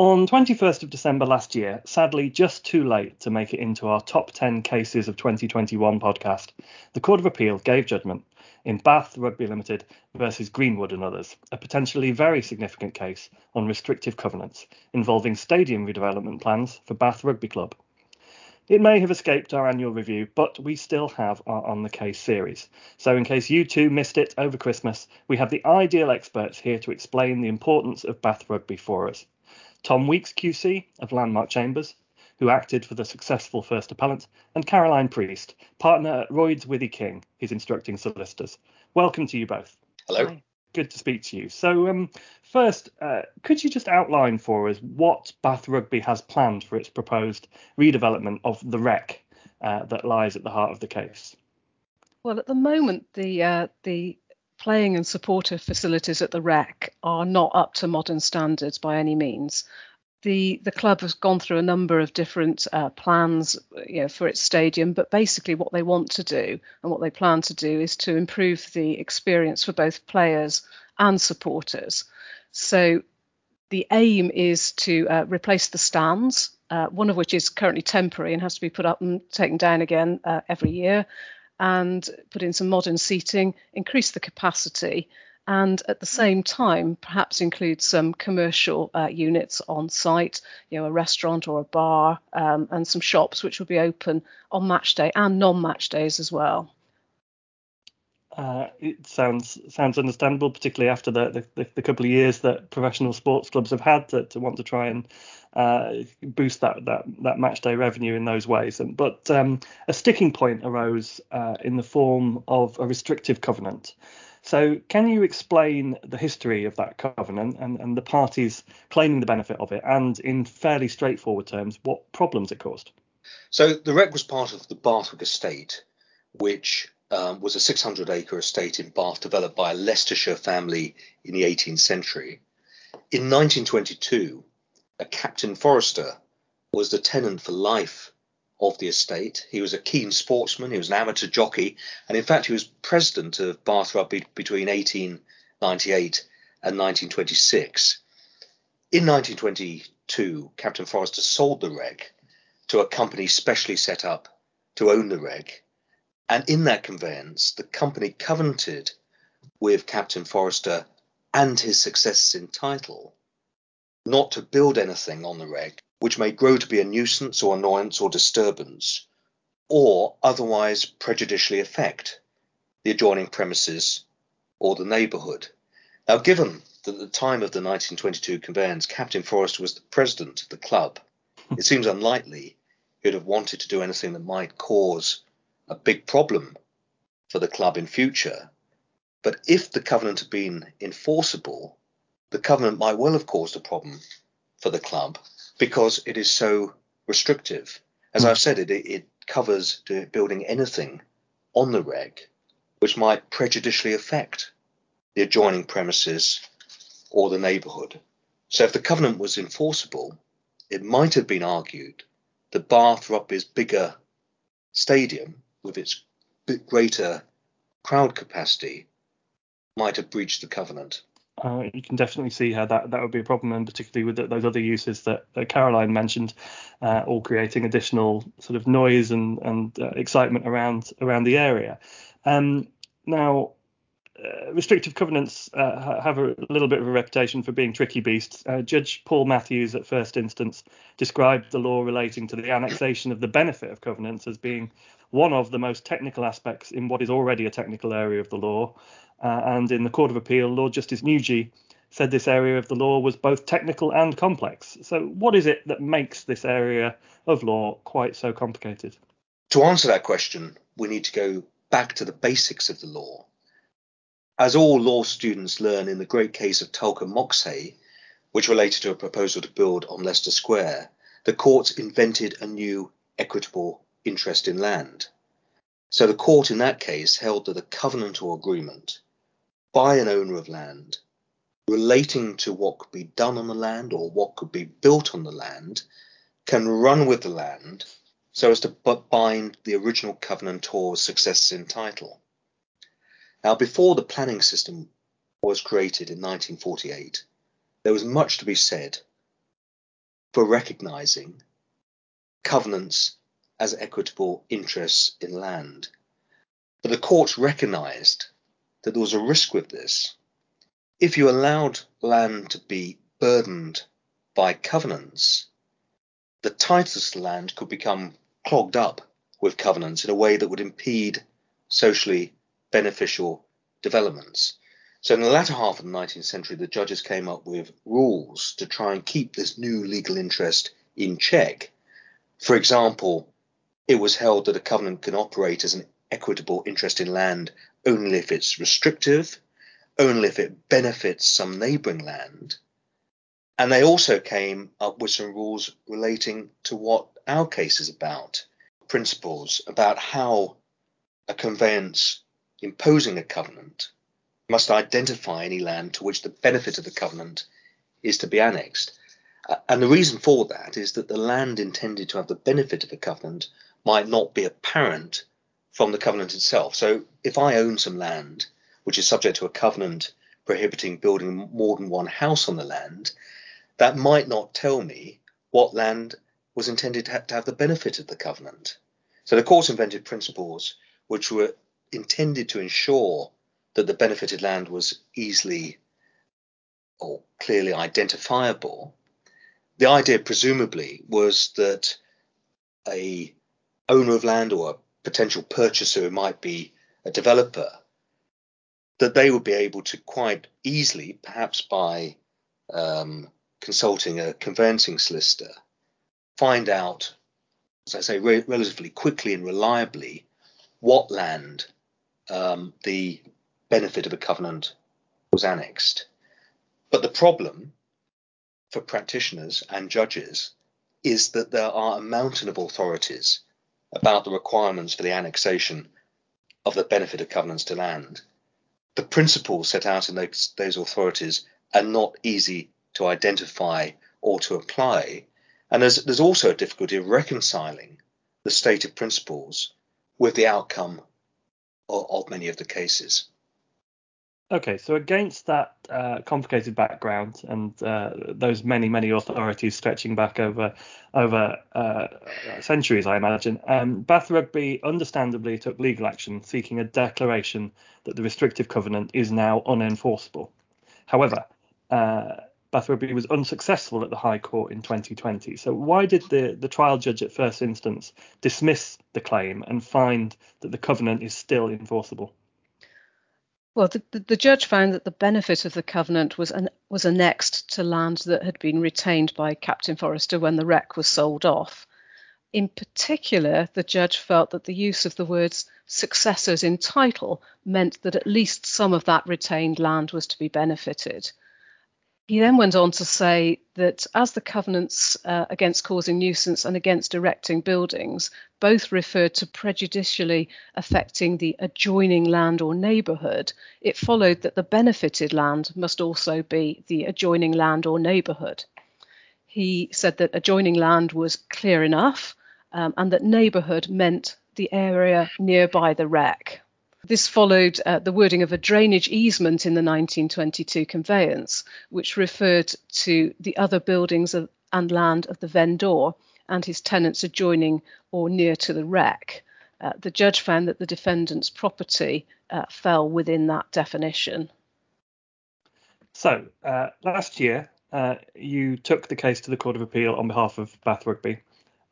On 21st of December last year, sadly just too late to make it into our top 10 cases of 2021 podcast, the Court of Appeal gave judgment in Bath Rugby Limited versus Greenwood and others, a potentially very significant case on restrictive covenants involving stadium redevelopment plans for Bath Rugby Club. It may have escaped our annual review, but we still have our On the Case series. So, in case you too missed it over Christmas, we have the ideal experts here to explain the importance of Bath Rugby for us. Tom Weekes QC of Landmark Chambers, who acted for the successful first appellant, and Caroline Priest, partner at Royds Withy King, his instructing solicitors. Welcome to you both. Hello. Hi. Good to speak to you. So, um, first, uh, could you just outline for us what Bath Rugby has planned for its proposed redevelopment of the Rec uh, that lies at the heart of the case? Well, at the moment, the uh, the playing and supporter facilities at the Rec are not up to modern standards by any means. The the club has gone through a number of different uh, plans you know, for its stadium, but basically what they want to do and what they plan to do is to improve the experience for both players and supporters. So the aim is to uh, replace the stands, uh, one of which is currently temporary and has to be put up and taken down again uh, every year and put in some modern seating, increase the capacity, and at the same time, perhaps include some commercial uh, units on site, you know, a restaurant or a bar, um, and some shops which will be open on match day and non-match days as well. Uh, it sounds sounds understandable, particularly after the, the, the, couple of years that professional sports clubs have had to, to want to try and uh, boost that, that that match day revenue in those ways. And, but um, a sticking point arose uh, in the form of a restrictive covenant. So, can you explain the history of that covenant and, and the parties claiming the benefit of it, and in fairly straightforward terms, what problems it caused? So, the Rec was part of the Bathwick estate, which um, was a 600 acre estate in Bath developed by a Leicestershire family in the 18th century. In 1922, Captain Forrester was the tenant for life of the estate. He was a keen sportsman, he was an amateur jockey, and in fact, he was president of Bath Rugby between 1898 and 1926. In 1922, Captain Forrester sold the Rec to a company specially set up to own the Rec, and in that conveyance, the company covenanted with Captain Forrester and his successors in title not to build anything on the Rec which may grow to be a nuisance or annoyance or disturbance, or otherwise prejudicially affect the adjoining premises or the neighbourhood. Now, given that at the time of the 1922 conveyance, Captain Forrester was the president of the club, it seems unlikely he'd have wanted to do anything that might cause a big problem for the club in future. But if the covenant had been enforceable, the covenant might well have caused a problem for the club because it is so restrictive. As I've said, it, it covers building anything on the Rec which might prejudicially affect the adjoining premises or the neighbourhood. So if the covenant was enforceable, it might have been argued that Bath Rugby's bigger stadium with its greater crowd capacity might have breached the covenant. Uh, you can definitely see how that, that would be a problem, and particularly with the, those other uses that, that Caroline mentioned, uh, all creating additional sort of noise and, and uh, excitement around around the area. Um, now, uh, restrictive covenants uh, have a little bit of a reputation for being tricky beasts. Uh, Judge Paul Matthews, at first instance, described the law relating to the annexation of the benefit of covenants as being one of the most technical aspects in what is already a technical area of the law. Uh, and in the Court of Appeal, Lord Justice Nugee said this area of the law was both technical and complex. So, what is it that makes this area of law quite so complicated? To answer that question, we need to go back to the basics of the law. As all law students learn in the great case of and Moxhay, which related to a proposal to build on Leicester Square, the courts invented a new equitable interest in land. So the court in that case held that a covenant or agreement by an owner of land relating to what could be done on the land or what could be built on the land can run with the land so as to bind the original covenantor's successors in title. Now, before the planning system was created in 1948, there was much to be said for recognizing covenants as equitable interests in land. But the courts recognized that there was a risk with this. If you allowed land to be burdened by covenants, the titles to land could become clogged up with covenants in a way that would impede socially beneficial developments. So, in the latter half of the 19th century, the judges came up with rules to try and keep this new legal interest in check. For example, it was held that a covenant can operate as an equitable interest in land only if it's restrictive, only if it benefits some neighbouring land. And they also came up with some rules relating to what our case is about principles about how a conveyance imposing a covenant must identify any land to which the benefit of the covenant is to be annexed. And the reason for that is that the land intended to have the benefit of the covenant might not be apparent from the covenant itself. So if I own some land which is subject to a covenant prohibiting building more than one house on the land, that might not tell me what land was intended to have, the benefit of the covenant. So the courts invented principles which were intended to ensure that the benefited land was easily or clearly identifiable. The idea, presumably, was that a owner of land or a potential purchaser who might be a developer, that they would be able to quite easily, perhaps by um, consulting a conveyancing solicitor, find out, as I say, re- relatively quickly and reliably what land um, the benefit of a covenant was annexed. But the problem for practitioners and judges is that there are a mountain of authorities about the requirements for the annexation of the benefit of covenants to land. The principles set out in those, those authorities are not easy to identify or to apply. And there's, there's also a difficulty of reconciling the stated principles with the outcome of, of many of the cases. Okay, so against that uh, complicated background and uh, those many, many authorities stretching back over over uh, centuries, I imagine, um, Bath Rugby understandably took legal action seeking a declaration that the restrictive covenant is now unenforceable. However, uh, Bath Rugby was unsuccessful at the High Court in 2020. So why did the, the trial judge at first instance dismiss the claim and find that the covenant is still enforceable? Well, the, the, judge found that the benefit of the covenant was an, was annexed to land that had been retained by Captain Forrester when the Rec was sold off. In particular, the judge felt that the use of the words successors in title meant that at least some of that retained land was to be benefited. He then went on to say that as the covenants uh, against causing nuisance and against erecting buildings both referred to prejudicially affecting the adjoining land or neighbourhood, it followed that the benefited land must also be the adjoining land or neighbourhood. He said that adjoining land was clear enough um, and that neighbourhood meant the area nearby the Rec. This followed uh, the wording of a drainage easement in the 1922 conveyance, which referred to the other buildings of, and land of the vendor and his tenants adjoining or near to the Rec. Uh, the judge found that the defendant's property uh, fell within that definition. So, uh, last year, uh, you took the case to the Court of Appeal on behalf of Bath Rugby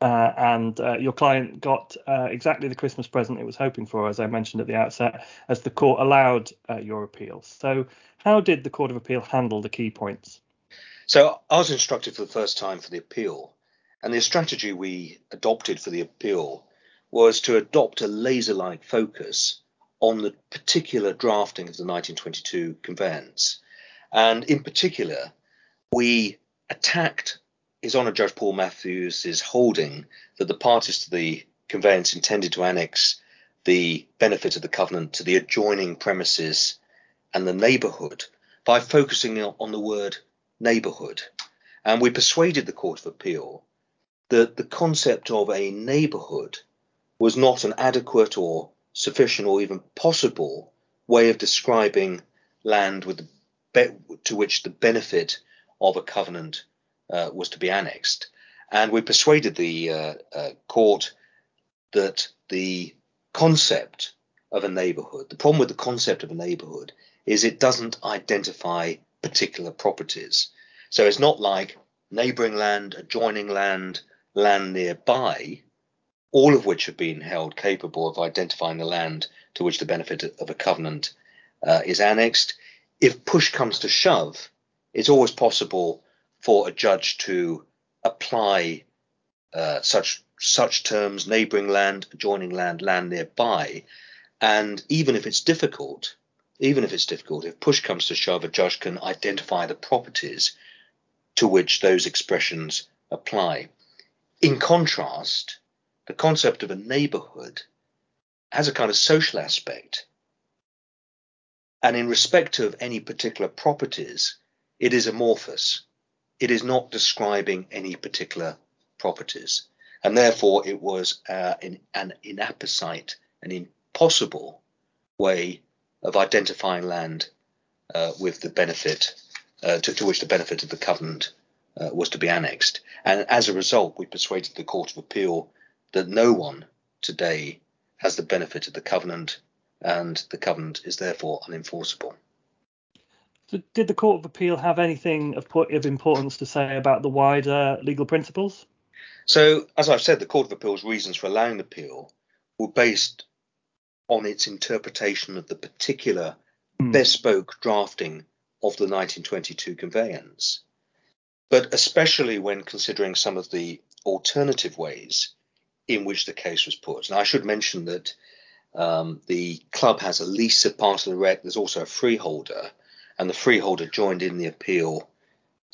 uh, and uh, your client got uh, exactly the Christmas present it was hoping for, as I mentioned at the outset, as the court allowed uh, your appeal. So, how did the Court of Appeal handle the key points? So, I was instructed for the first time for the appeal, and the strategy we adopted for the appeal was to adopt a laser like focus on the particular drafting of the 1922 conveyance. And in particular, we attacked his Honour Judge Paul Matthews is holding that the parties to the conveyance intended to annex the benefit of the covenant to the adjoining premises and the neighbourhood by focusing on the word neighbourhood. And we persuaded the Court of Appeal that the concept of a neighbourhood was not an adequate or sufficient or even possible way of describing land with the, to which the benefit of a covenant uh, was to be annexed. And we persuaded the uh, uh, court that the concept of a neighborhood, the problem with the concept of a neighborhood is it doesn't identify particular properties. So it's not like neighboring land, adjoining land, land nearby, all of which have been held capable of identifying the land to which the benefit of a covenant uh, is annexed. If push comes to shove, it's always possible for a judge to apply uh, such such terms, neighbouring land, adjoining land, land nearby, and even if it's difficult, even if it's difficult, if push comes to shove, a judge can identify the properties to which those expressions apply. In contrast, the concept of a neighbourhood has a kind of social aspect. And in respect of any particular properties, it is amorphous. It is not describing any particular properties. And therefore, it was uh, an inapposite, an impossible way of identifying land uh, with the benefit uh, to, to, which the benefit of the covenant uh, was to be annexed. And as a result, we persuaded the Court of Appeal that no one today has the benefit of the covenant, and the covenant is therefore unenforceable. So did the Court of Appeal have anything of, of importance to say about the wider legal principles? So, as I've said, the Court of Appeal's reasons for allowing the appeal were based on its interpretation of the particular mm. bespoke drafting of the 1922 conveyance, but especially when considering some of the alternative ways in which the case was put. And I should mention that um, the club has a lease of part of the Rec. There's also a freeholder, and the freeholder joined in the appeal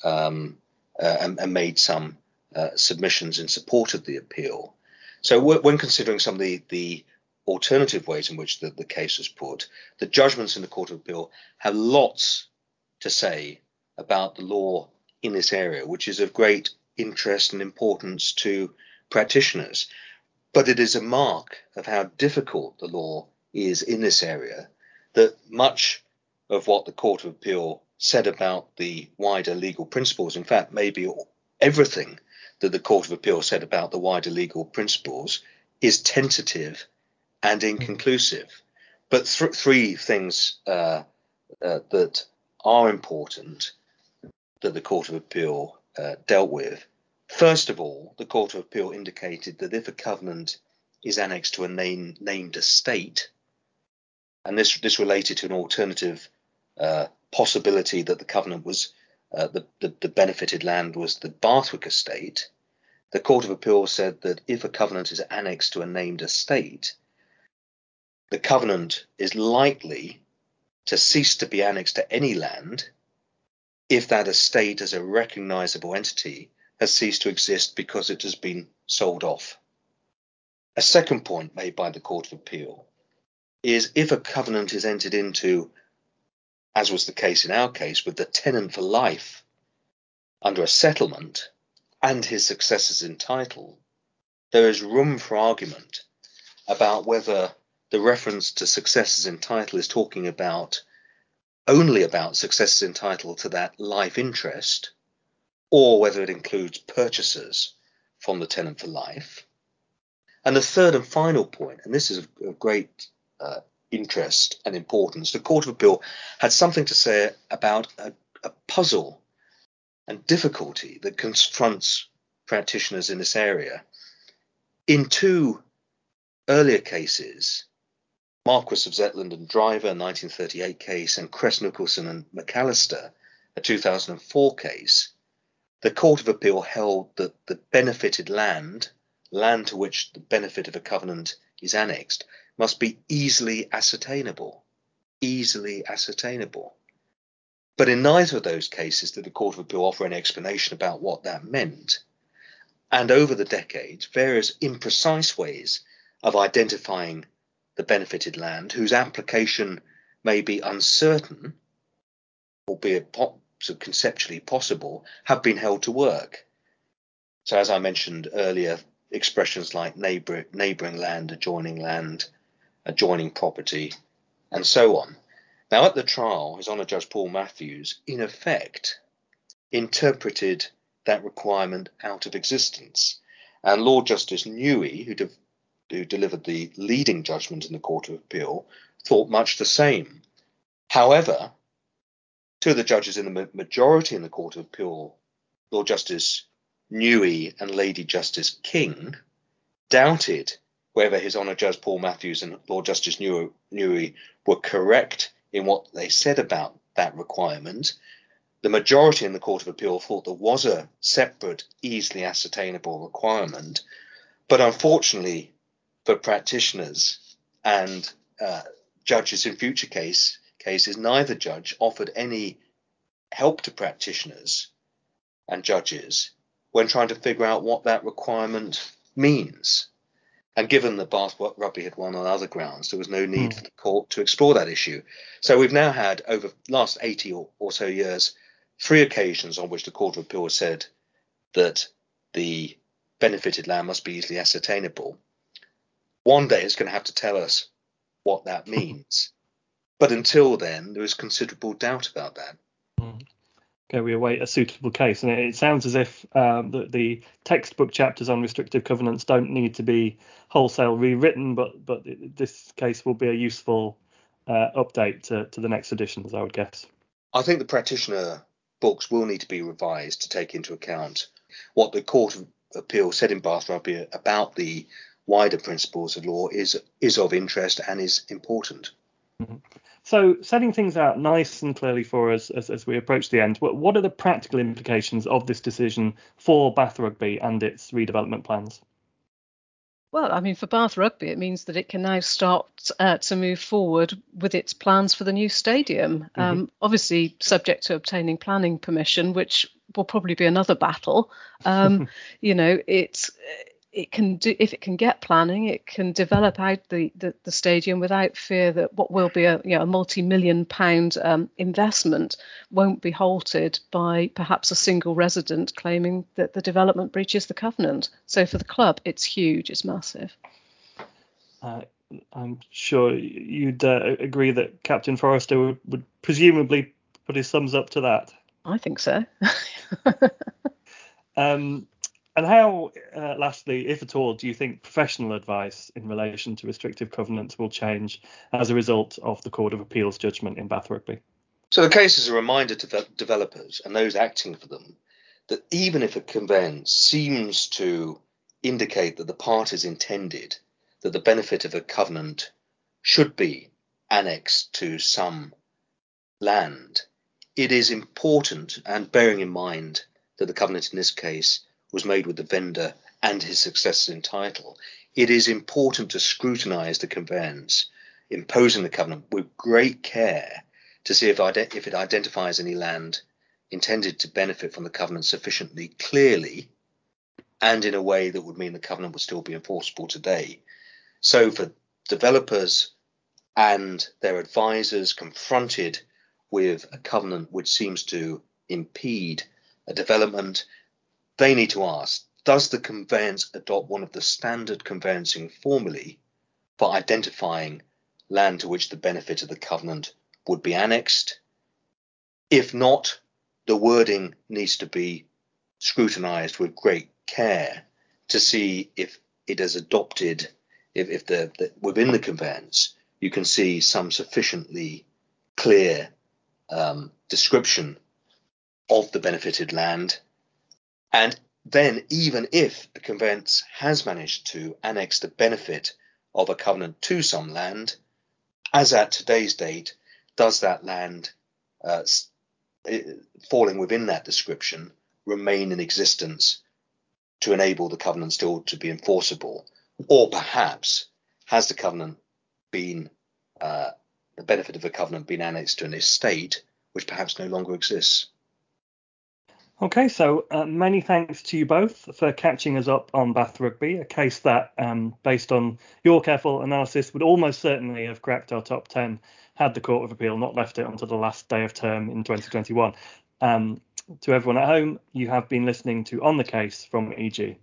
um, uh, and, and, made some uh, submissions in support of the appeal. So when considering some of the, the alternative ways in which the, the case was put, the judgments in the Court of Appeal have lots to say about the law in this area, which is of great interest and importance to practitioners. But it is a mark of how difficult the law is in this area that much of what the Court of Appeal said about the wider legal principles, in fact, maybe everything that the Court of Appeal said about the wider legal principles, is tentative and hmm. inconclusive. But th- three things uh, uh, that are important that the Court of Appeal uh, dealt with. First of all, the Court of Appeal indicated that if a covenant is annexed to a name, named estate, and this this related to an alternative uh, possibility that the covenant was uh, the, the, the benefited land was the Bathwick estate. The Court of Appeal said that if a covenant is annexed to a named estate, the covenant is likely to cease to be annexed to any land if that estate as a recognizable entity has ceased to exist because it has been sold off. A second point made by the Court of Appeal is if a covenant is entered into, as was the case in our case, with the tenant for life under a settlement and his successors in title, there is room for argument about whether the reference to successors in title is talking about only about successors in title to that life interest, or whether it includes purchasers from the tenant for life. And the third and final point, and this is of great uh, interest and importance, the Court of Appeal had something to say about a, a puzzle and difficulty that confronts practitioners in this area. In two earlier cases, Marquis of Zetland and Driver, 1938 case, and Crest Nicholson and McAllister, a 2004 case, the Court of Appeal held that the benefited land, land to which the benefit of a covenant is annexed, must be easily ascertainable. Easily ascertainable. But in neither of those cases did the Court of Appeal offer any explanation about what that meant. And over the decades, various imprecise ways of identifying the benefited land, whose application may be uncertain, albeit po- so conceptually possible, have been held to work. So, as I mentioned earlier, expressions like neighbor, neighbouring land, adjoining land, adjoining property, and so on. Now, at the trial, His Honour Judge Paul Matthews, in effect, interpreted that requirement out of existence. And Lord Justice Nugee, who, de- who delivered the leading judgment in the Court of Appeal, thought much the same. However, two of the judges in the majority in the Court of Appeal, Lord Justice Newey and Lady Justice King, doubted whether His Honour Judge Paul Matthews and Lord Justice Nugee were correct in what they said about that requirement. The majority in the Court of Appeal thought there was a separate, easily ascertainable requirement, but unfortunately for practitioners and uh, judges in future case cases, neither judge offered any help to practitioners and judges when trying to figure out what that requirement means. And given that Bath Rugby had won on other grounds, there was no need mm. for the court to explore that issue. So we've now had, over the last 80 or, or so years, three occasions on which the Court of Appeal said that the benefited land must be easily ascertainable. One day it's going to have to tell us what that means. but until then, there is considerable doubt about that. Mm okay, we await a suitable case. And it, it sounds as if um, the, the, textbook chapters on restrictive covenants don't need to be wholesale rewritten, but but this case will be a useful uh, update to, to the next editions, I would guess. I think the practitioner books will need to be revised to take into account what the Court of Appeal said in Bath Rugby about the wider principles of law is is of interest and is important. Mm-hmm. So, setting things out nice and clearly for us as, as we approach the end, what, what are the practical implications of this decision for Bath Rugby and its redevelopment plans? Well, I mean, for Bath Rugby, it means that it can now start uh, to move forward with its plans for the new stadium. Mm-hmm. Um, obviously, subject to obtaining planning permission, which will probably be another battle. Um, you know, it's it can do if it can get planning, it can develop out the, the, the stadium without fear that what will be a, you know, a multi-million pound um, investment won't be halted by perhaps a single resident claiming that the development breaches the covenant. So for the club, it's huge, it's massive. Uh, I'm sure you'd uh, agree that Captain Forrester would, would presumably put his thumbs up to that. I think so. um, and how, uh, lastly, if at all, do you think professional advice in relation to restrictive covenants will change as a result of the Court of Appeal's judgment in Bath Rugby? So the case is a reminder to developers and those acting for them that even if a conveyance seems to indicate that the parties intended that the benefit of a covenant should be annexed to some land, it is important, and bearing in mind that the covenant in this case was made with the vendor and his successors in title, it is important to scrutinize the conveyance imposing the covenant with great care to see if, if it identifies any land intended to benefit from the covenant sufficiently clearly and in a way that would mean the covenant would still be enforceable today. So for developers and their advisors confronted with a covenant which seems to impede a development they need to ask Does the conveyance adopt one of the standard conveyancing formulae for identifying land to which the benefit of the covenant would be annexed? If not, the wording needs to be scrutinized with great care to see if it has adopted, if, if the, the, within the conveyance you can see some sufficiently clear um, description of the benefited land and then, even if the conveyance has managed to annex the benefit of a covenant to some land, as at today's date, does that land uh, falling within that description remain in existence to enable the covenant still to be enforceable? Or perhaps has the covenant been, uh, the benefit of the covenant been annexed to an estate which perhaps no longer exists? Okay, so uh, many thanks to you both for catching us up on Bath Rugby, a case that, um, based on your careful analysis, would almost certainly have cracked our top 10 had the Court of Appeal not left it until the last day of term in 2021. Um, to everyone at home, you have been listening to On the Case from EG.